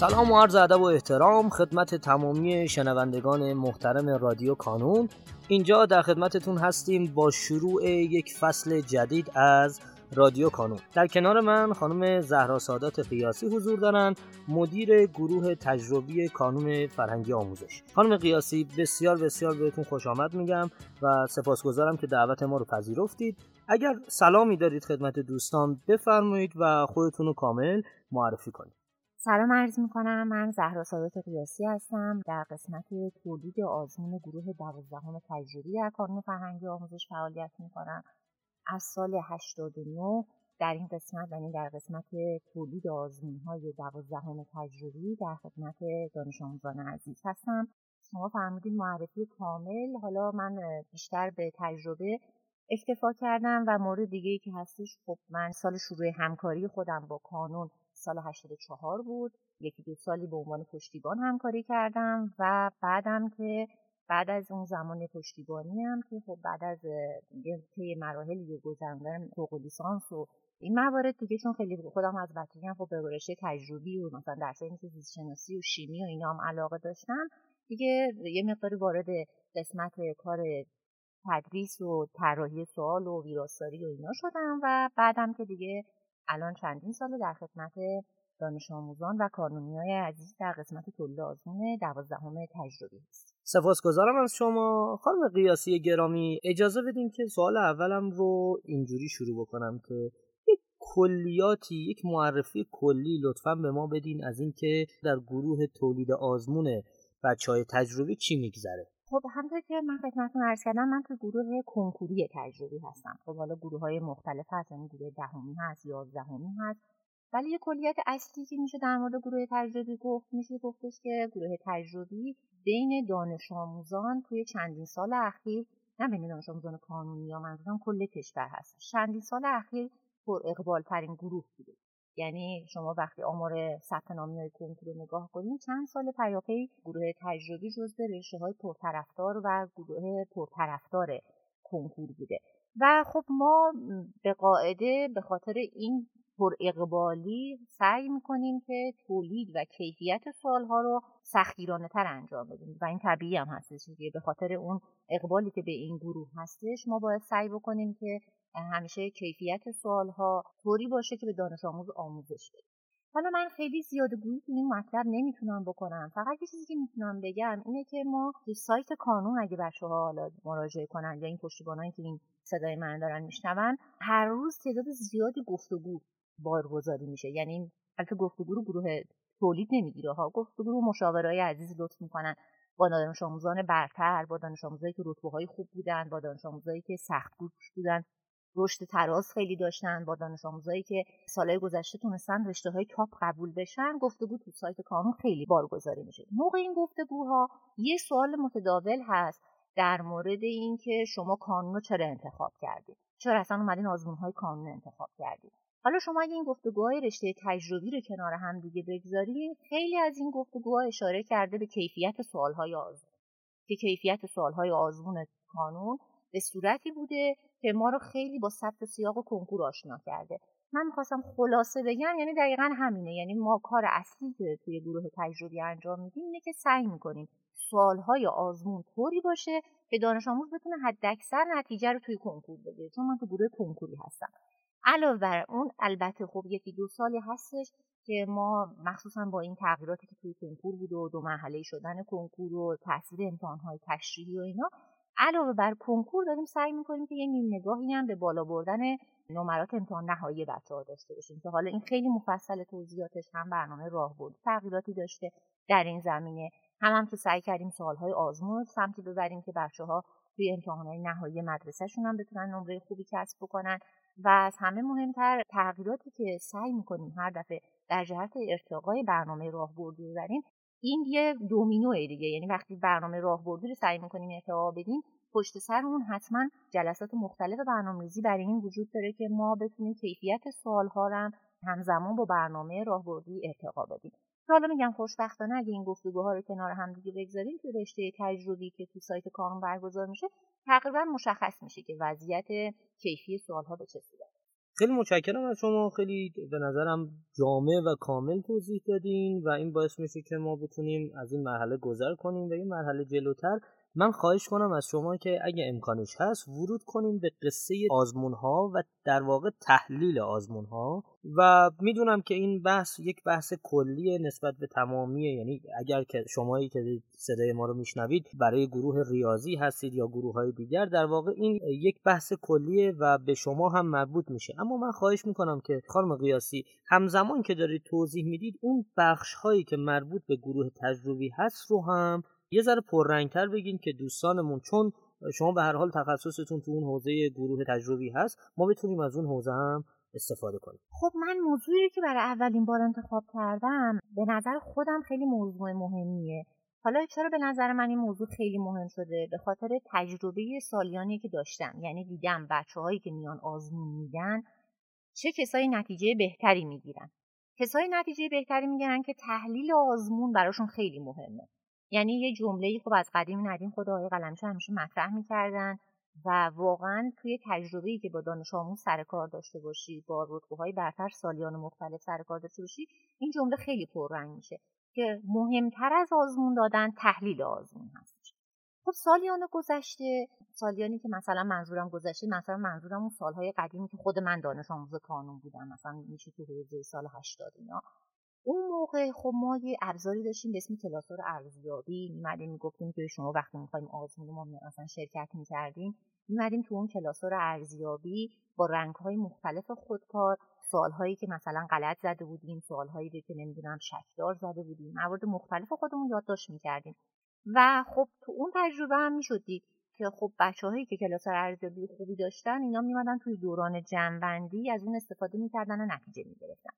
سلام و عرض ادب و احترام خدمت تمامی شنوندگان محترم رادیو کانون. اینجا در خدمتتون هستیم با شروع یک فصل جدید از رادیو کانون. در کنار من خانم زهرا سادات قیاسی حضور دارند مدیر گروه تجربی کانون فرهنگی آموزش. خانم قیاسی بسیار بسیار بهتون خوش آمد میگم و سپاسگزارم که دعوت ما رو پذیرفتید. اگر سلامی دارید خدمت دوستان بفرمایید و خودتون رو کامل معرفی کنید. سلام عرض می کنم من زهرا سادات قیاسی هستم. در قسمت تولید آزمون گروه دوازدهم تجربی در فرهنگی آموزش فعالیت می کنم از سال 89 در این قسمت یعنی در قسمت تولید آزمون های دوازدهم تجربی در خدمت دانش آموزان عزیز هستم. شما فرمودید معرفی کامل. حالا من بیشتر به تجربه اکتفا کردم و مورد دیگه ای که هستش خب من سال شروع همکاری خودم با کانون سال 84 بود. یکی دو سالی به عنوان پشتیبان همکاری کردم و بعدم که بعد از اون زمان پشتیبانی هم که خب بعد از طی مراحلی گذراندن فوق لیسانس و این موارد دیگه چون خیلی خودم از بچگی هم خب به تجربی و مثلا درسای مثل زیست شناسی و شیمی و اینا هم علاقه داشتم. دیگه یه مقداری وارد قسمت کار تدریس و طراحی سوال و ویراستاری و اینا شدم و بعدم که دیگه الان چندین ساله در خدمت دانش آموزان و کانونی های عزیز در قسمت تولید آزمون دوازدهم تجربی است سپاسگزارم از شما. خانم قیاسی گرامی اجازه بدین که سوال اولم رو اینجوری شروع بکنم که یک کلیاتی یک معرفی کلی لطفا به ما بدین از اینکه در گروه تولید آزمون بچه های تجربی چی میگذره. خب همطور که من خدمتتون عرض کردم من تو گروه کنکوری تجربی هستم. خب حالا گروه های مختلف هست یعنی گروه دهمی هست یازدهمی هست. ولی یه کلیت اصلی که میشه در مورد گروه تجربی گفت میشه گفتش که گروه تجربی بین دانش آموزان توی چندین سال اخیر نه بین دانش آموزان کانونی یا منظورم کل کشور هست. چندین سال اخیر پر اقبال ترین گروه بوده. یعنی شما وقتی آمار ثبت نامی های کنکور رو نگاه کنید چند سال پیاپی گروه تجربی جزو رشته های پرطرفدار و گروه پرطرفدار کنکور بوده. و خب ما به قاعده به خاطر این پر اقبالی سعی می‌کنیم که تولید و کیفیت سوالها رو سختگیرانه تر انجام بدیم. و این طبیعی هم هستش به خاطر اون اقبالی که به این گروه هستش ما باید سعی بکنیم که همیشه کیفیت سوالها طوری باشه که به دانش آموز آموزش بده حالا من خیلی زیاده گویی تو این مطلب نمی‌تونم بکنم. فقط یه چیزی که می‌تونم بگم اینه که ما تو سایت کانون اگه بچه ها حالا مراجعه کنن یا این پشتیبانایی که این صدای من دارن میشنون هر روز تعداد زیادی گفتگو بارگذاری میشه. یعنی البته گفتگو رو گروه تولید نمی‌گیره ها گفتگو رو مشاورای عزیز لطف می‌کنن. با دانش آموزان برتر با دانش آموزایی که رتبه های خوب بودن با دانش آموزایی که سخت بودن. رشد تراز خیلی داشتن با دانش آموزایی که سالهای گذشته تونستن رشته های تاپ قبول بشن گفتگو تو سایت کانون خیلی بارگذاری میشه. موقع این گفتگوها یه سوال متداول هست در مورد اینکه شما کانون رو چرا انتخاب کردید چرا اصلا اومدین آزمون های کانون انتخاب کردید حالا شما اگه این گفتگوهای رشته تجربی رو کنار هم دیگه بگذارید خیلی از این گفتگوها اشاره کرده به کیفیت سوالهای آزمون. که کیفیت سوالهای آزمون کانون به صورتی بوده که ما رو خیلی با ثبت سیاق و کنکور آشنا کرده. من می‌خواستم خلاصه بگم یعنی دقیقا همینه. یعنی ما کار اصلی که توی گروه تجربی انجام میدیم اینه که سعی می‌کنیم سوالهای آزمون طوری باشه که دانش آموز بتونه حداکثر نتیجه رو توی کنکور بده چون من تو گروه کنکوری هستم. علاوه بر اون البته خب یکی دو سالی هستش که ما مخصوصا با این تغییراتی که توی کنکور بود و دو مرحله شدن کنکور و تاثیر امتحانهای تشریحی و اینا علاوه بر کنکور داریم سعی می‌کنیم که یه نیم نگاهی هم به بالا بردن نمرات امتحان نهایی بچه ها داشته باشیم که حالا این خیلی مفصل توضیحاتش هم برنامه راهبرد تغییراتی داشته در این زمینه. هم هم که سعی کردیم سوالهای آزمون سمتی ببریم که بچه ها توی امتحانهای نهایی مدرسهشون هم بتونن نمره خوبی کسب بکنن. و از همه مهمتر تغییراتی که سعی می‌کنیم هر دفعه در جهت ارتقای برنامه راهبردی ببریم این یه دومینوه دیگه. یعنی وقتی برنامه راهبردی رو سعی می‌کنیم ارتقا بدیم پشت سر اون حتما جلسات مختلف برنامه‌ریزی برای این وجود داره که ما بتونیم کیفیت سوالها رو همزمان با برنامه راهبردی ارتقا بدیم. حالا میگم خوشبختانه اگه این گفتگوها رو کنار هم دیگه بگذاریم تو رشته تجربی که تو سایت کانون برگزار میشه تقریبا مشخص میشه که وضعیت کیفی سوالها به چه صورت خیلی متشکرم از شما. خیلی به نظرم جامع و کامل توضیح دادین و این باعث میشه که ما بتونیم از این مرحله گذر کنیم و این مرحله جلوتر. من خواهش کنم از شما که اگه امکانش هست ورود کنیم به قصه آزمون ها و در واقع تحلیل آزمون ها و می‌دونم که این بحث یک بحث کلیه نسبت به تمامیه یعنی اگر که شمایی که صدای ما رو میشنوید برای گروه ریاضی هستید یا گروه های دیگر در واقع این یک بحث کلیه و به شما هم مربوط میشه. اما من خواهش می‌کنم که خانم قیاسی همزمان که دارید توضیح می‌دید اون بخش هایی که مربوط به گروه تجربی هست رو هم یه ذره پررنگتر بگین که دوستانمون چون شما به هر حال تخصصتون تو اون حوزه گروه تجربی هست ما بتونیم از اون حوزه هم استفاده کنیم. خب من موضوعی که برای اولین بار انتخاب کردم به نظر خودم خیلی موضوع مهمیه. حالا چرا به نظر من این موضوع خیلی مهم شده؟ به خاطر تجربه سالیانی که داشتم. یعنی دیدم بچه هایی که میان آزمون میدن چه کسایی نتیجه بهتری می‌گیرن. کسایی نتیجه بهتری می‌گیرن که تحلیل آزمون براشون خیلی مهمه. یعنی یه جمله خب از قدیم ندیم خود آقای قلمچه همیشه مطرح می‌کردن و واقعا توی تجربه‌ای که با دانش آموز سر کار داشته باشی با رتبه های برتر سالیان مختلف سر کار داشته باشی این جمله خیلی پررنگ میشه که مهمتر از آزمون دادن تحلیل آزمون هستش. خب سالیان گذشته سالیانی که مثلا منظورم گذشته مثلا منظورم اون سالهای قدیمی که خود من دانش آموز کانون بودم مثلا میشه تو حوزه سال 80 اینا. اون موقع خب ما یه ابزاری داشتیم به اسم کلاسور ارزیابی. میمدیم می‌گفتیم که شما وقتی می‌خوایم آزمون ما مثلا شرکت می‌کردیم میمدیم تو اون کلاسور ارزیابی با رنگهای مختلف خودکار سوالهایی که مثلا غلط زده بودیم سوالهایی که نمی‌دونم شکدار زده بودیم موارد مختلف خودمون یادداشت می‌کردیم. و خب تو اون تجربه هم می‌شد دید که خب بچه هایی که کلاس ارزیابی خوبی داشتن اینا میمدن توی دوران جنبندی از اون استفاده می‌کردن و نتیجه می‌گرفتن.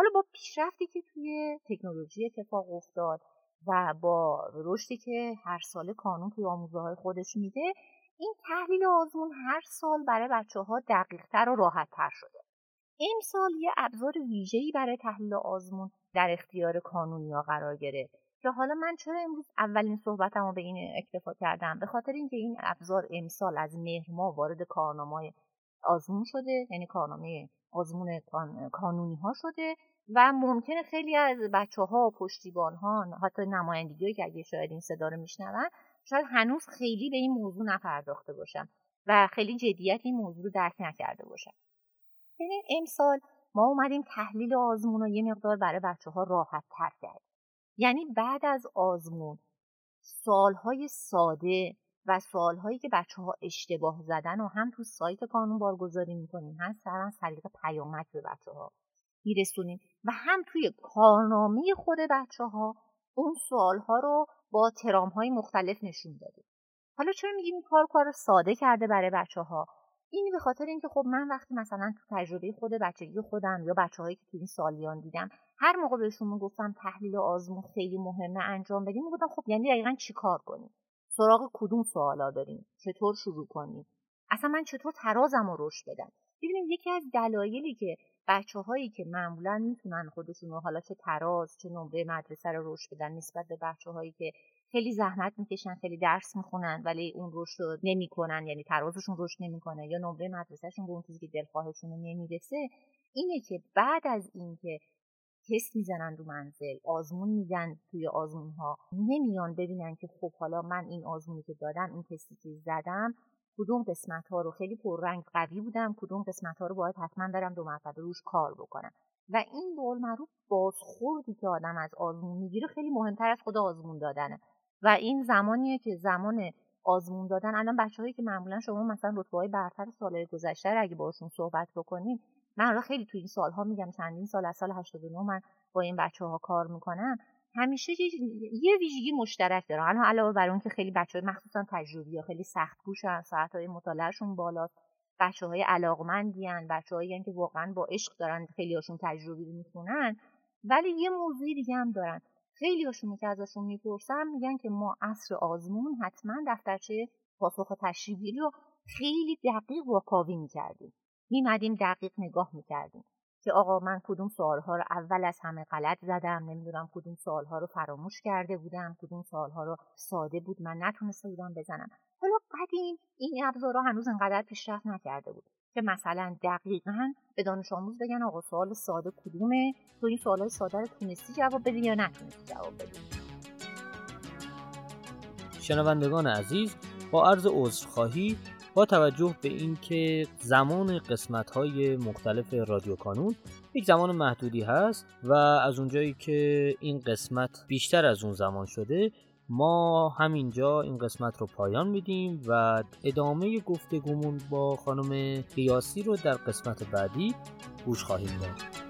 حالا با پیشرفتی که توی تکنولوژی اتفاق افتاد و با رشدی که هر سال کانون توی آموزه های خودش میده این تحلیل آزمون هر سال برای بچه ها دقیقتر و راحت تر شده. امسال یه ابزار ویژه‌ای برای تحلیل آزمون در اختیار کانونیا قرار گرفت. که حالا من چرا امروز اولین صحبتم رو به این اکتفا کردم؟ به خاطر اینکه این ابزار امسال از مهر وارد کارنامه آزمون شده یعنی کارنامه آزمون کانونی ها شده و ممکنه خیلی از بچه ها و پشتیبان ها حتی نمایندگی که اگه شاید این صدا رو میشنون شاید هنوز خیلی به این موضوع نپرداخته باشن و خیلی جدیت این موضوع رو درک نکرده باشن. ببین امسال ما اومدیم تحلیل آزمون رو یه مقدار برای بچه ها راحت تر کردیم. یعنی بعد از آزمون سالهای ساده و سوالهایی که بچه ها اشتباه زدن و هم تو سایت قانون بارگذاری می‌کنیم هم سر از طریق پیامک به بچه ها میرسونیم. و هم توی کارنامه خود بچه ها اون سوال ها رو با ترام های مختلف نشون دادیم حالا چرا میگیم این کار کار ساده کرده برای بچه ها این به خاطر اینکه خب من وقتی مثلا تو تجربه خود بچگی خودم یا بچه هایی که تو این سالیان دیدم هر موقع بهشون گفتم تحلیل آزمون خیلی مهمه انجام بدیم می‌گفتم خب یعنی دقیقا چی کار کنیم؟ سراغ کدوم سوالا داریم؟ چطور شروع کنیم؟ اصلا من چطور ترازم رو رشد بدم؟ ببینیم یکی از دلایلی که بچه هایی که معمولا می‌تونن خودشون رو حالا چه تراز چه نمره مدرسه رو رشد بدن نسبت به بچه هایی که خیلی زحمت می‌کشن خیلی درس می‌خونن ولی اون رشد رو نمی‌کنن یعنی ترازشون رشد نمی‌کنه یا نمره مدرسهشون به اون چیزی که دلخواهشون نمی‌رسه. اینه که بعد از اینکه تست می‌زنن رو منزل آزمون میدن توی آزمون ها نمیان ببینن که خب حالا من این آزمونی که دادم این تستی که زدم کدوم قسمت ها رو خیلی پررنگ قوی بودم کدوم قسمت ها رو باید حتما برم دو مرتبه روش کار بکنم. و این به معروف بازخوردی که آدم از آزمون می‌گیره خیلی مهمتر از خود آزمون دادنه. و این زمانیه که زمان آزمون دادن الان بچههایی که معمولا شما مثلا رتبه های برتر سالهای گذشته اگه باشون صحبت بکنین من خیلی تو این سالها میگم چندین سال از سال 89 من با این بچه ها کار می‌کنم. همیشه یه ویژگی مشترک دارن الان علاوه بر اون که خیلی بچه مخصوصا تجربی ها خیلی سخت گوشن ساعت های مطالعهشون بالاست بچه های علاقمندی هن بچه هایی که واقعا با عشق دارن خیلی هاشون تجربی رو ولی یه موضوعی دیگه هم دارن. خیلی هاشون که ازشون می‌پرسم میگن که ما عصر آزمون حتما دفترچه پاسخ تشریفی رو خیلی دقیق و کاوی می‌کردیم. میمدیم دقیق نگاه می‌کردیم. که آقا من کدوم سوالها رو اول از همه غلط زدم نمی‌دونم کدوم سوالها رو فراموش کرده بودم کدوم سوالها رو ساده بود من نتونسته بودم بزنم. حالا قدیم این ابزارها هنوز انقدر پیشرفت نکرده بود که مثلا دقیقا به دانش آموز بگن آقا سوال ساده کدومه تو این سوالای ساده رو تونستی جواب بدی یا نتونستی جواب بدی؟ شنوندگان عزیز با عرض عذرخواهی با توجه به اینکه زمان قسمت های مختلف رادیو کانون یک زمان محدودی هست و از اونجایی که این قسمت بیشتر از اون زمان شده ما همینجا این قسمت رو پایان میدیم و ادامه گفتگومون با خانم قیاسی رو در قسمت بعدی گوش خواهیم داد.